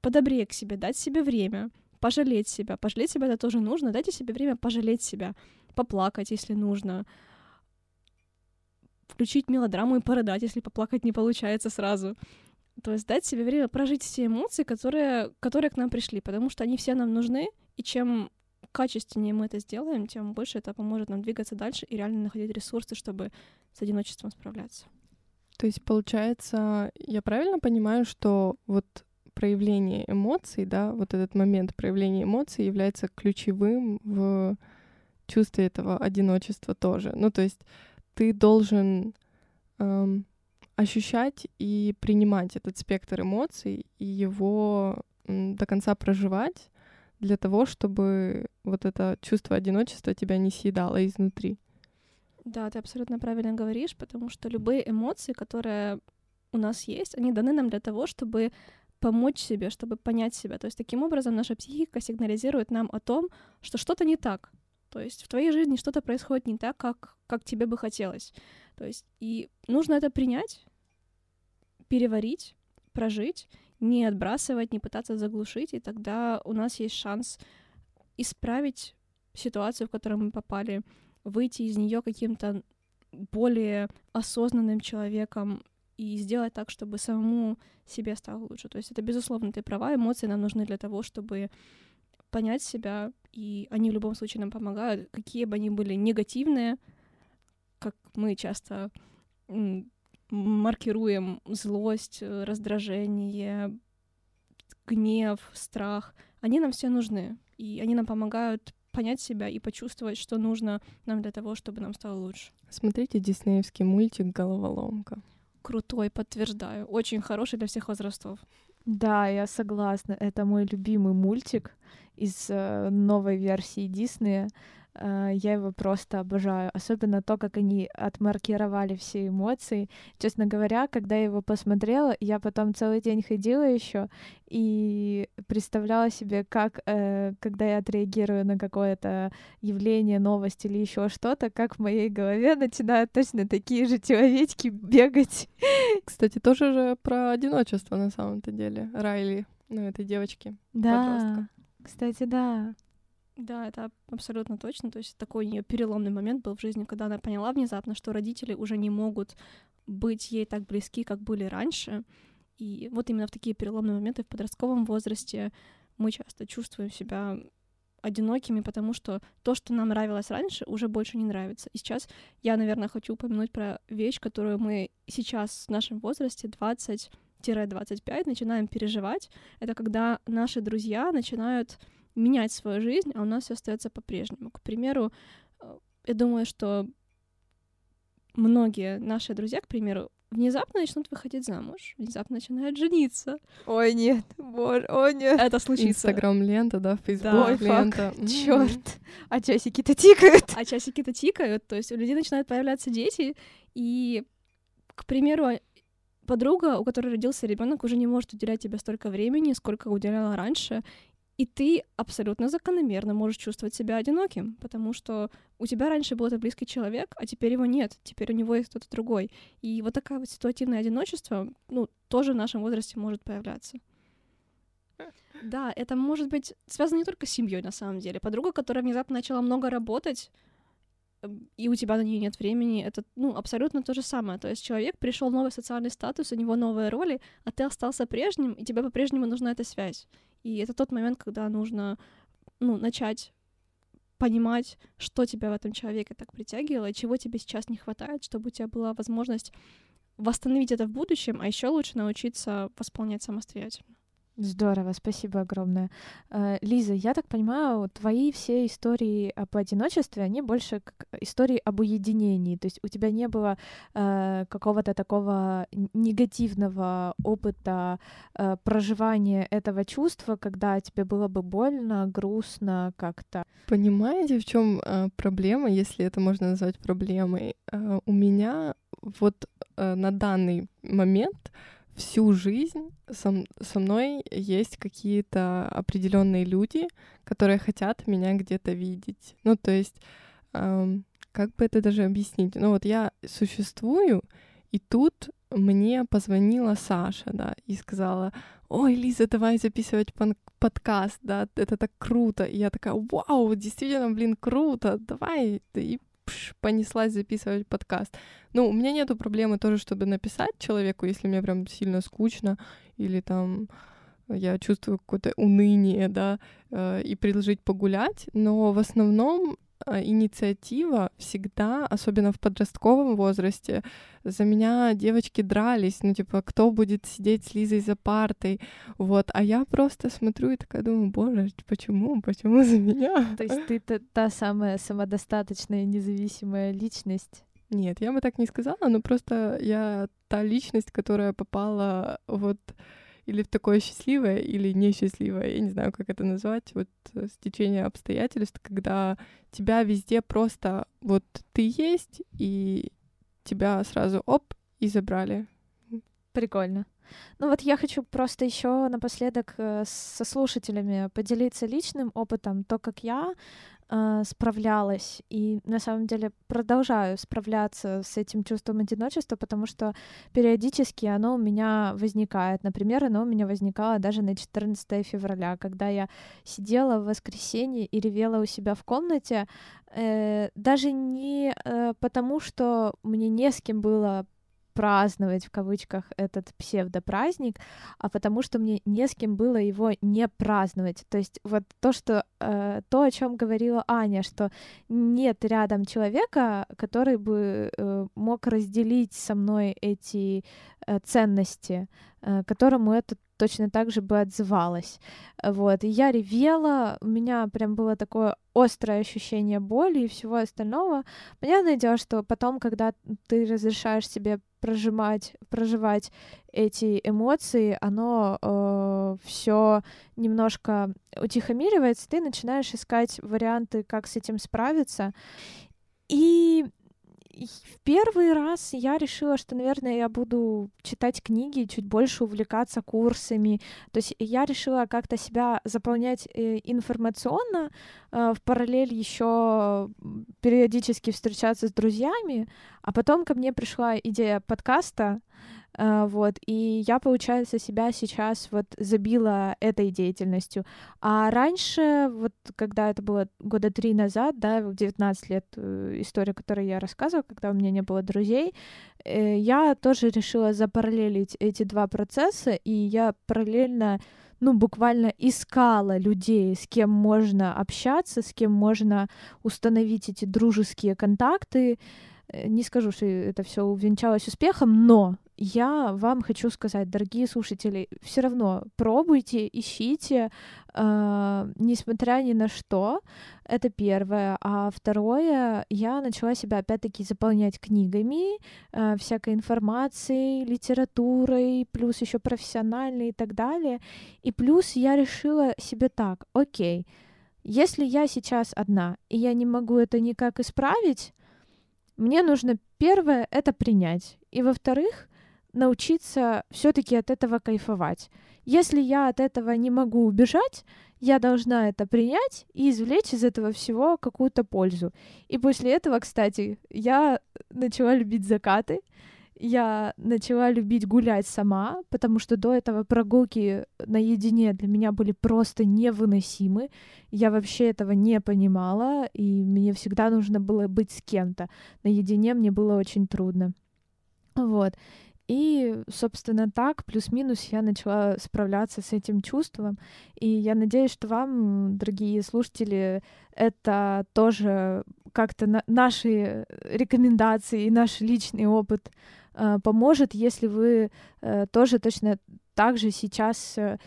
подобрее к себе, дать себе время, пожалеть себя. Пожалеть себя это тоже нужно. Дайте себе время пожалеть себя, поплакать, если нужно, включить мелодраму и порыдать, если поплакать не получается сразу. То есть дать себе время прожить все эмоции, которые, которые к нам пришли, потому что они все нам нужны, и чем качественнее мы это сделаем, тем больше это поможет нам двигаться дальше и реально находить ресурсы, чтобы с одиночеством справляться. То есть, получается, я правильно понимаю, что вот проявление эмоций, да, вот этот момент проявления эмоций является ключевым в чувстве этого одиночества тоже. Ну, то есть ты должен эм, ощущать и принимать этот спектр эмоций и его до конца проживать для того, чтобы вот это чувство одиночества тебя не съедало изнутри. Да, ты абсолютно правильно говоришь, потому что любые эмоции, которые у нас есть, они даны нам для того, чтобы помочь себе, чтобы понять себя. То есть таким образом наша психика сигнализирует нам о том, что что-то не так, то есть в твоей жизни что-то происходит не так, как, как тебе бы хотелось. То есть и нужно это принять, переварить, прожить, не отбрасывать, не пытаться заглушить, и тогда у нас есть шанс исправить ситуацию, в которую мы попали, выйти из нее каким-то более осознанным человеком и сделать так, чтобы самому себе стало лучше. То есть это, безусловно, ты права, эмоции нам нужны для того, чтобы понять себя, и они в любом случае нам помогают, какие бы они были негативные, как мы часто маркируем злость, э, раздражение, гнев, страх, они нам все нужны, и они нам помогают понять себя и почувствовать, что нужно нам для того, чтобы нам стало лучше. Смотрите диснеевский мультик «Головоломка». Крутой, подтверждаю. Очень хороший для всех возрастов. Да, я согласна. Это мой любимый мультик из э, новой версии Диснея. Э, я его просто обожаю. Особенно то, как они отмаркировали все эмоции. Честно говоря, когда я его посмотрела, я потом целый день ходила еще и представляла себе, как, э, когда я отреагирую на какое-то явление, новость или еще что-то, как в моей голове начинают точно такие же человечки бегать. (laughs) Кстати, тоже же про одиночество на самом-то деле. Райли, ну, этой девочки. Да, подростка. кстати, да. Да, это абсолютно точно. То есть такой у нее переломный момент был в жизни, когда она поняла внезапно, что родители уже не могут быть ей так близки, как были раньше. И вот именно в такие переломные моменты в подростковом возрасте мы часто чувствуем себя одинокими, потому что то, что нам нравилось раньше, уже больше не нравится. И сейчас я, наверное, хочу упомянуть про вещь, которую мы сейчас в нашем возрасте 20-25 начинаем переживать. Это когда наши друзья начинают менять свою жизнь, а у нас все остается по-прежнему. К примеру, э, я думаю, что многие наши друзья, к примеру, внезапно начнут выходить замуж, внезапно начинают жениться. Ой, нет, боже, ой, нет. Это случится. Инстаграм лента, да, Фейсбук Ой, лента. фак, черт. А часики-то тикают. А часики-то тикают, то есть у людей начинают появляться дети, и, к примеру, подруга, у которой родился ребенок, уже не может уделять тебе столько времени, сколько уделяла раньше, и ты абсолютно закономерно можешь чувствовать себя одиноким, потому что у тебя раньше был этот близкий человек, а теперь его нет, теперь у него есть кто-то другой. И вот такое вот ситуативное одиночество, ну, тоже в нашем возрасте может появляться. Да, это может быть связано не только с семьей на самом деле. Подруга, которая внезапно начала много работать, эм, и у тебя на нее нет времени, это ну, абсолютно то же самое. То есть человек пришел в новый социальный статус, у него новые роли, а ты остался прежним, и тебе по-прежнему нужна эта связь. И это тот момент, когда нужно ну, начать понимать, что тебя в этом человеке так притягивало, и чего тебе сейчас не хватает, чтобы у тебя была возможность восстановить это в будущем, а еще лучше научиться восполнять самостоятельно. Здорово, спасибо огромное. Э, Лиза, я так понимаю, твои все истории об одиночестве, они больше как истории об уединении. То есть у тебя не было э, какого-то такого негативного опыта э, проживания этого чувства, когда тебе было бы больно, грустно как-то. Понимаете, в чем проблема, если это можно назвать проблемой? У меня вот на данный момент всю жизнь со, со мной есть какие-то определенные люди, которые хотят меня где-то видеть. Ну, то есть, эм, как бы это даже объяснить? Ну, вот я существую, и тут мне позвонила Саша, да, и сказала, ой, Лиза, давай записывать подкаст, да, это так круто. И я такая, вау, действительно, блин, круто, давай. И пш, понеслась записывать подкаст. Ну, у меня нету проблемы тоже, чтобы написать человеку, если мне прям сильно скучно или там я чувствую какое-то уныние, да, э, и предложить погулять, но в основном инициатива всегда, особенно в подростковом возрасте, за меня девочки дрались, ну, типа, кто будет сидеть с Лизой за партой, вот, а я просто смотрю и такая думаю, боже, почему, почему за меня? То есть ты та, та самая самодостаточная, независимая личность? Нет, я бы так не сказала, но просто я та личность, которая попала вот или в такое счастливое, или несчастливое, я не знаю, как это назвать, вот э, стечение обстоятельств, когда тебя везде просто вот ты есть, и тебя сразу оп, и забрали. Прикольно. Ну вот я хочу просто еще напоследок э, со слушателями поделиться личным опытом, то, как я э, справлялась и на самом деле продолжаю справляться с этим чувством одиночества, потому что периодически оно у меня возникает. Например, оно у меня возникало даже на 14 февраля, когда я сидела в воскресенье и ревела у себя в комнате, э, даже не э, потому, что мне не с кем было праздновать в кавычках этот псевдопраздник, а потому что мне не с кем было его не праздновать. То есть вот то, что э, то, о чем говорила Аня, что нет рядом человека, который бы э, мог разделить со мной эти э, ценности, э, которому это точно так же бы отзывалась. Вот, и я ревела, у меня прям было такое острое ощущение боли и всего остального. Понятное дело, что потом, когда ты разрешаешь себе прожимать, проживать эти эмоции, оно э, все немножко утихомиривается, ты начинаешь искать варианты, как с этим справиться. И в первый раз я решила, что, наверное, я буду читать книги, чуть больше увлекаться курсами. То есть я решила как-то себя заполнять э, информационно, э, в параллель еще периодически встречаться с друзьями, а потом ко мне пришла идея подкаста, вот, и я, получается, себя сейчас вот забила этой деятельностью. А раньше, вот когда это было года три назад, да, в 19 лет, э, история, которую я рассказывала, когда у меня не было друзей, э, я тоже решила запараллелить эти два процесса, и я параллельно ну, буквально искала людей, с кем можно общаться, с кем можно установить эти дружеские контакты. Э, не скажу, что это все увенчалось успехом, но я вам хочу сказать, дорогие слушатели, все равно пробуйте, ищите, э, несмотря ни на что. Это первое. А второе, я начала себя опять-таки заполнять книгами, э, всякой информацией, литературой, плюс еще профессиональной и так далее. И плюс я решила себе так, окей, если я сейчас одна, и я не могу это никак исправить, мне нужно первое это принять. И во-вторых, научиться все-таки от этого кайфовать. Если я от этого не могу убежать, я должна это принять и извлечь из этого всего какую-то пользу. И после этого, кстати, я начала любить закаты, я начала любить гулять сама, потому что до этого прогулки наедине для меня были просто невыносимы. Я вообще этого не понимала, и мне всегда нужно было быть с кем-то. Наедине мне было очень трудно. Вот. И, собственно, так, плюс-минус, я начала справляться с этим чувством. И я надеюсь, что вам, дорогие слушатели, это тоже как-то на наши рекомендации и наш личный опыт э, поможет, если вы э, тоже точно так же сейчас э,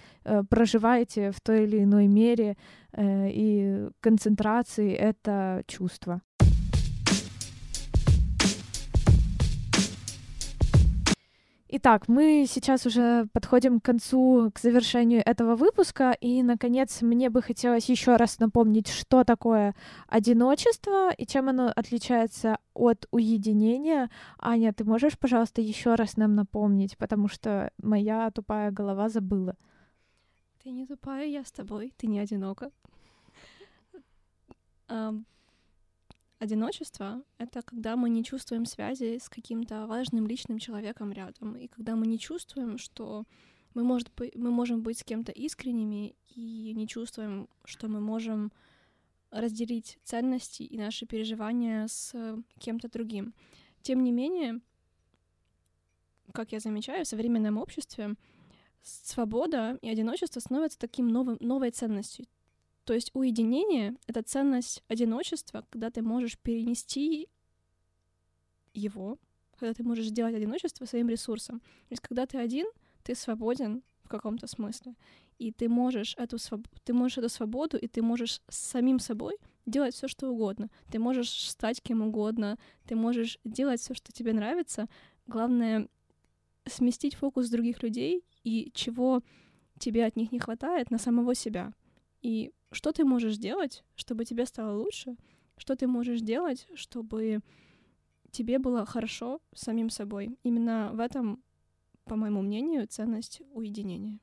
проживаете в той или иной мере э, и концентрации это чувство. Итак, мы сейчас уже подходим к концу, к завершению этого выпуска, и, наконец, мне бы хотелось еще раз напомнить, что такое одиночество и чем оно отличается от уединения. Аня, ты можешь, пожалуйста, еще раз нам напомнить, потому что моя тупая голова забыла. Ты не тупая, я с тобой, ты не одинока. Одиночество — это когда мы не чувствуем связи с каким-то важным личным человеком рядом, и когда мы не чувствуем, что мы, может мы можем быть с кем-то искренними, и не чувствуем, что мы можем разделить ценности и наши переживания с кем-то другим. Тем не менее, как я замечаю, в современном обществе свобода и одиночество становятся таким новым, новой ценностью. То есть уединение — это ценность одиночества, когда ты можешь перенести его, когда ты можешь сделать одиночество своим ресурсом. То есть когда ты один, ты свободен в каком-то смысле, и ты можешь эту своб... ты можешь эту свободу, и ты можешь с самим собой делать все, что угодно. Ты можешь стать кем угодно, ты можешь делать все, что тебе нравится. Главное сместить фокус других людей и чего тебе от них не хватает на самого себя. И что ты можешь делать, чтобы тебе стало лучше? Что ты можешь делать, чтобы тебе было хорошо самим собой? Именно в этом, по моему мнению, ценность уединения.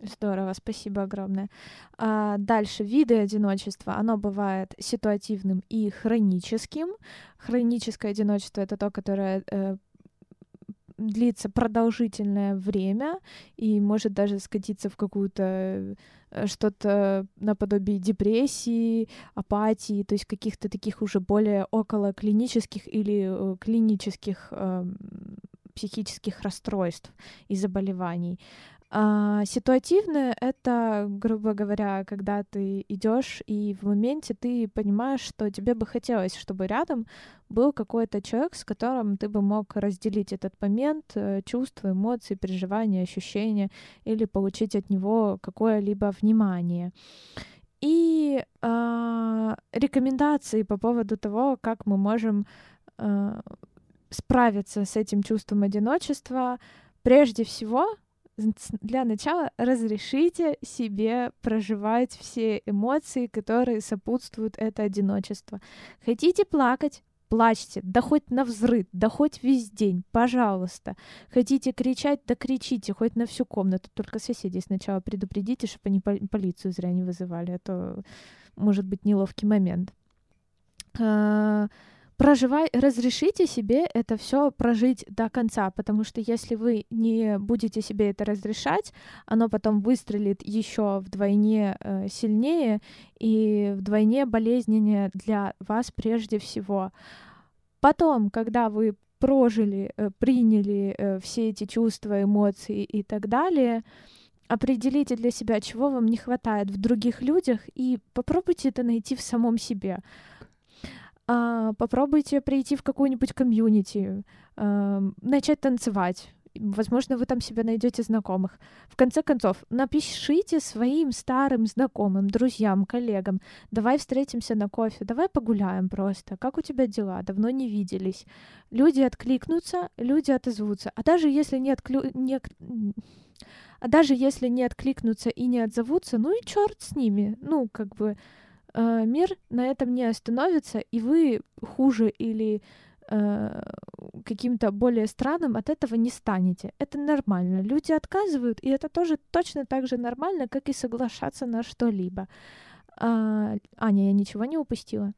Здорово, спасибо огромное. А дальше виды одиночества. Оно бывает ситуативным и хроническим. Хроническое одиночество это то, которое э, длится продолжительное время и может даже скатиться в какую-то что-то наподобие депрессии, апатии, то есть каких-то таких уже более около клинических или э, клинических э, психических расстройств и заболеваний. А, ситуативное — это, грубо говоря, когда ты идешь и в моменте ты понимаешь, что тебе бы хотелось, чтобы рядом был какой-то человек, с которым ты бы мог разделить этот момент, э, чувства, эмоции, переживания, ощущения или получить от него какое-либо внимание. И э, рекомендации по поводу того, как мы можем э, справиться с этим чувством одиночества, прежде всего для начала разрешите себе проживать все эмоции, которые сопутствуют это одиночество. Хотите плакать? Плачьте, да хоть на взрыв, да хоть весь день, пожалуйста. Хотите кричать, да кричите, хоть на всю комнату. Только соседей сначала предупредите, чтобы они полицию зря не вызывали, а то может быть неловкий момент. Проживай, разрешите себе это все прожить до конца, потому что если вы не будете себе это разрешать, оно потом выстрелит еще вдвойне э, сильнее и вдвойне болезненнее для вас прежде всего. Потом, когда вы прожили, э, приняли э, все эти чувства, эмоции и так далее, определите для себя, чего вам не хватает в других людях, и попробуйте это найти в самом себе а, попробуйте прийти в какую-нибудь комьюнити, а, начать танцевать. Возможно, вы там себе найдете знакомых. В конце концов, напишите своим старым знакомым, друзьям, коллегам. Давай встретимся на кофе, давай погуляем просто. Как у тебя дела? Давно не виделись. Люди откликнутся, люди отозвутся. А даже если не, отклю... не... А даже если не откликнутся и не отзовутся, ну и черт с ними. Ну, как бы мир на этом не остановится, и вы хуже или э, каким-то более странным от этого не станете. Это нормально. Люди отказывают, и это тоже точно так же нормально, как и соглашаться на что-либо. А, Аня, я ничего не упустила?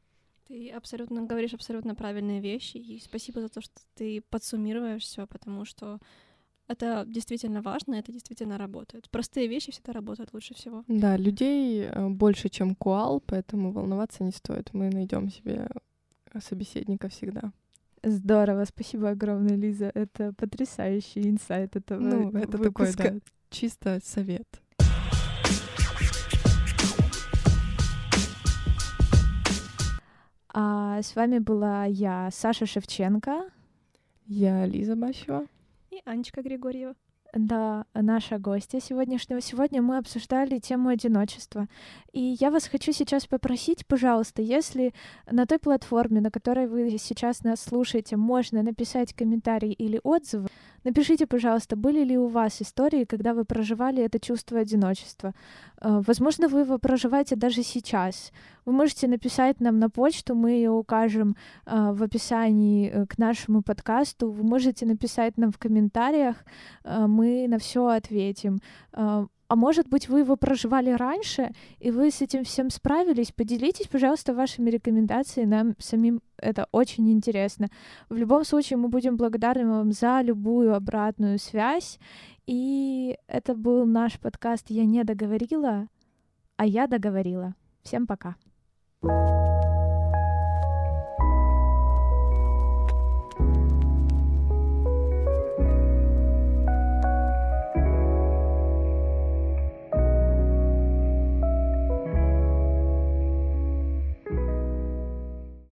Ты абсолютно говоришь абсолютно правильные вещи, и спасибо за то, что ты подсуммируешь все, потому что это действительно важно, это действительно работает. Простые вещи всегда работают лучше всего. Да, людей э, больше, чем куал, поэтому волноваться не стоит. Мы найдем себе э, собеседника всегда. Здорово, спасибо огромное, Лиза. Это потрясающий инсайт этого Ну, это выпуска. такой, да, чисто совет. А с вами была я, Саша Шевченко. Я Лиза Бащева Анечка Григорьева. Да, наша гостья сегодняшнего. Сегодня мы обсуждали тему одиночества. И я вас хочу сейчас попросить, пожалуйста, если на той платформе, на которой вы сейчас нас слушаете, можно написать комментарий или отзывы, напишите, пожалуйста, были ли у вас истории, когда вы проживали это чувство одиночества. Э, возможно, вы его проживаете даже сейчас. Вы можете написать нам на почту, мы ее укажем э, в описании э, к нашему подкасту. Вы можете написать нам в комментариях, мы на все ответим а может быть, вы его проживали раньше, и вы с этим всем справились. Поделитесь, пожалуйста, вашими рекомендациями. Нам самим это очень интересно. В любом случае, мы будем благодарны вам за любую обратную связь. И это был наш подкаст «Я не договорила», а я договорила. Всем пока. Thank you.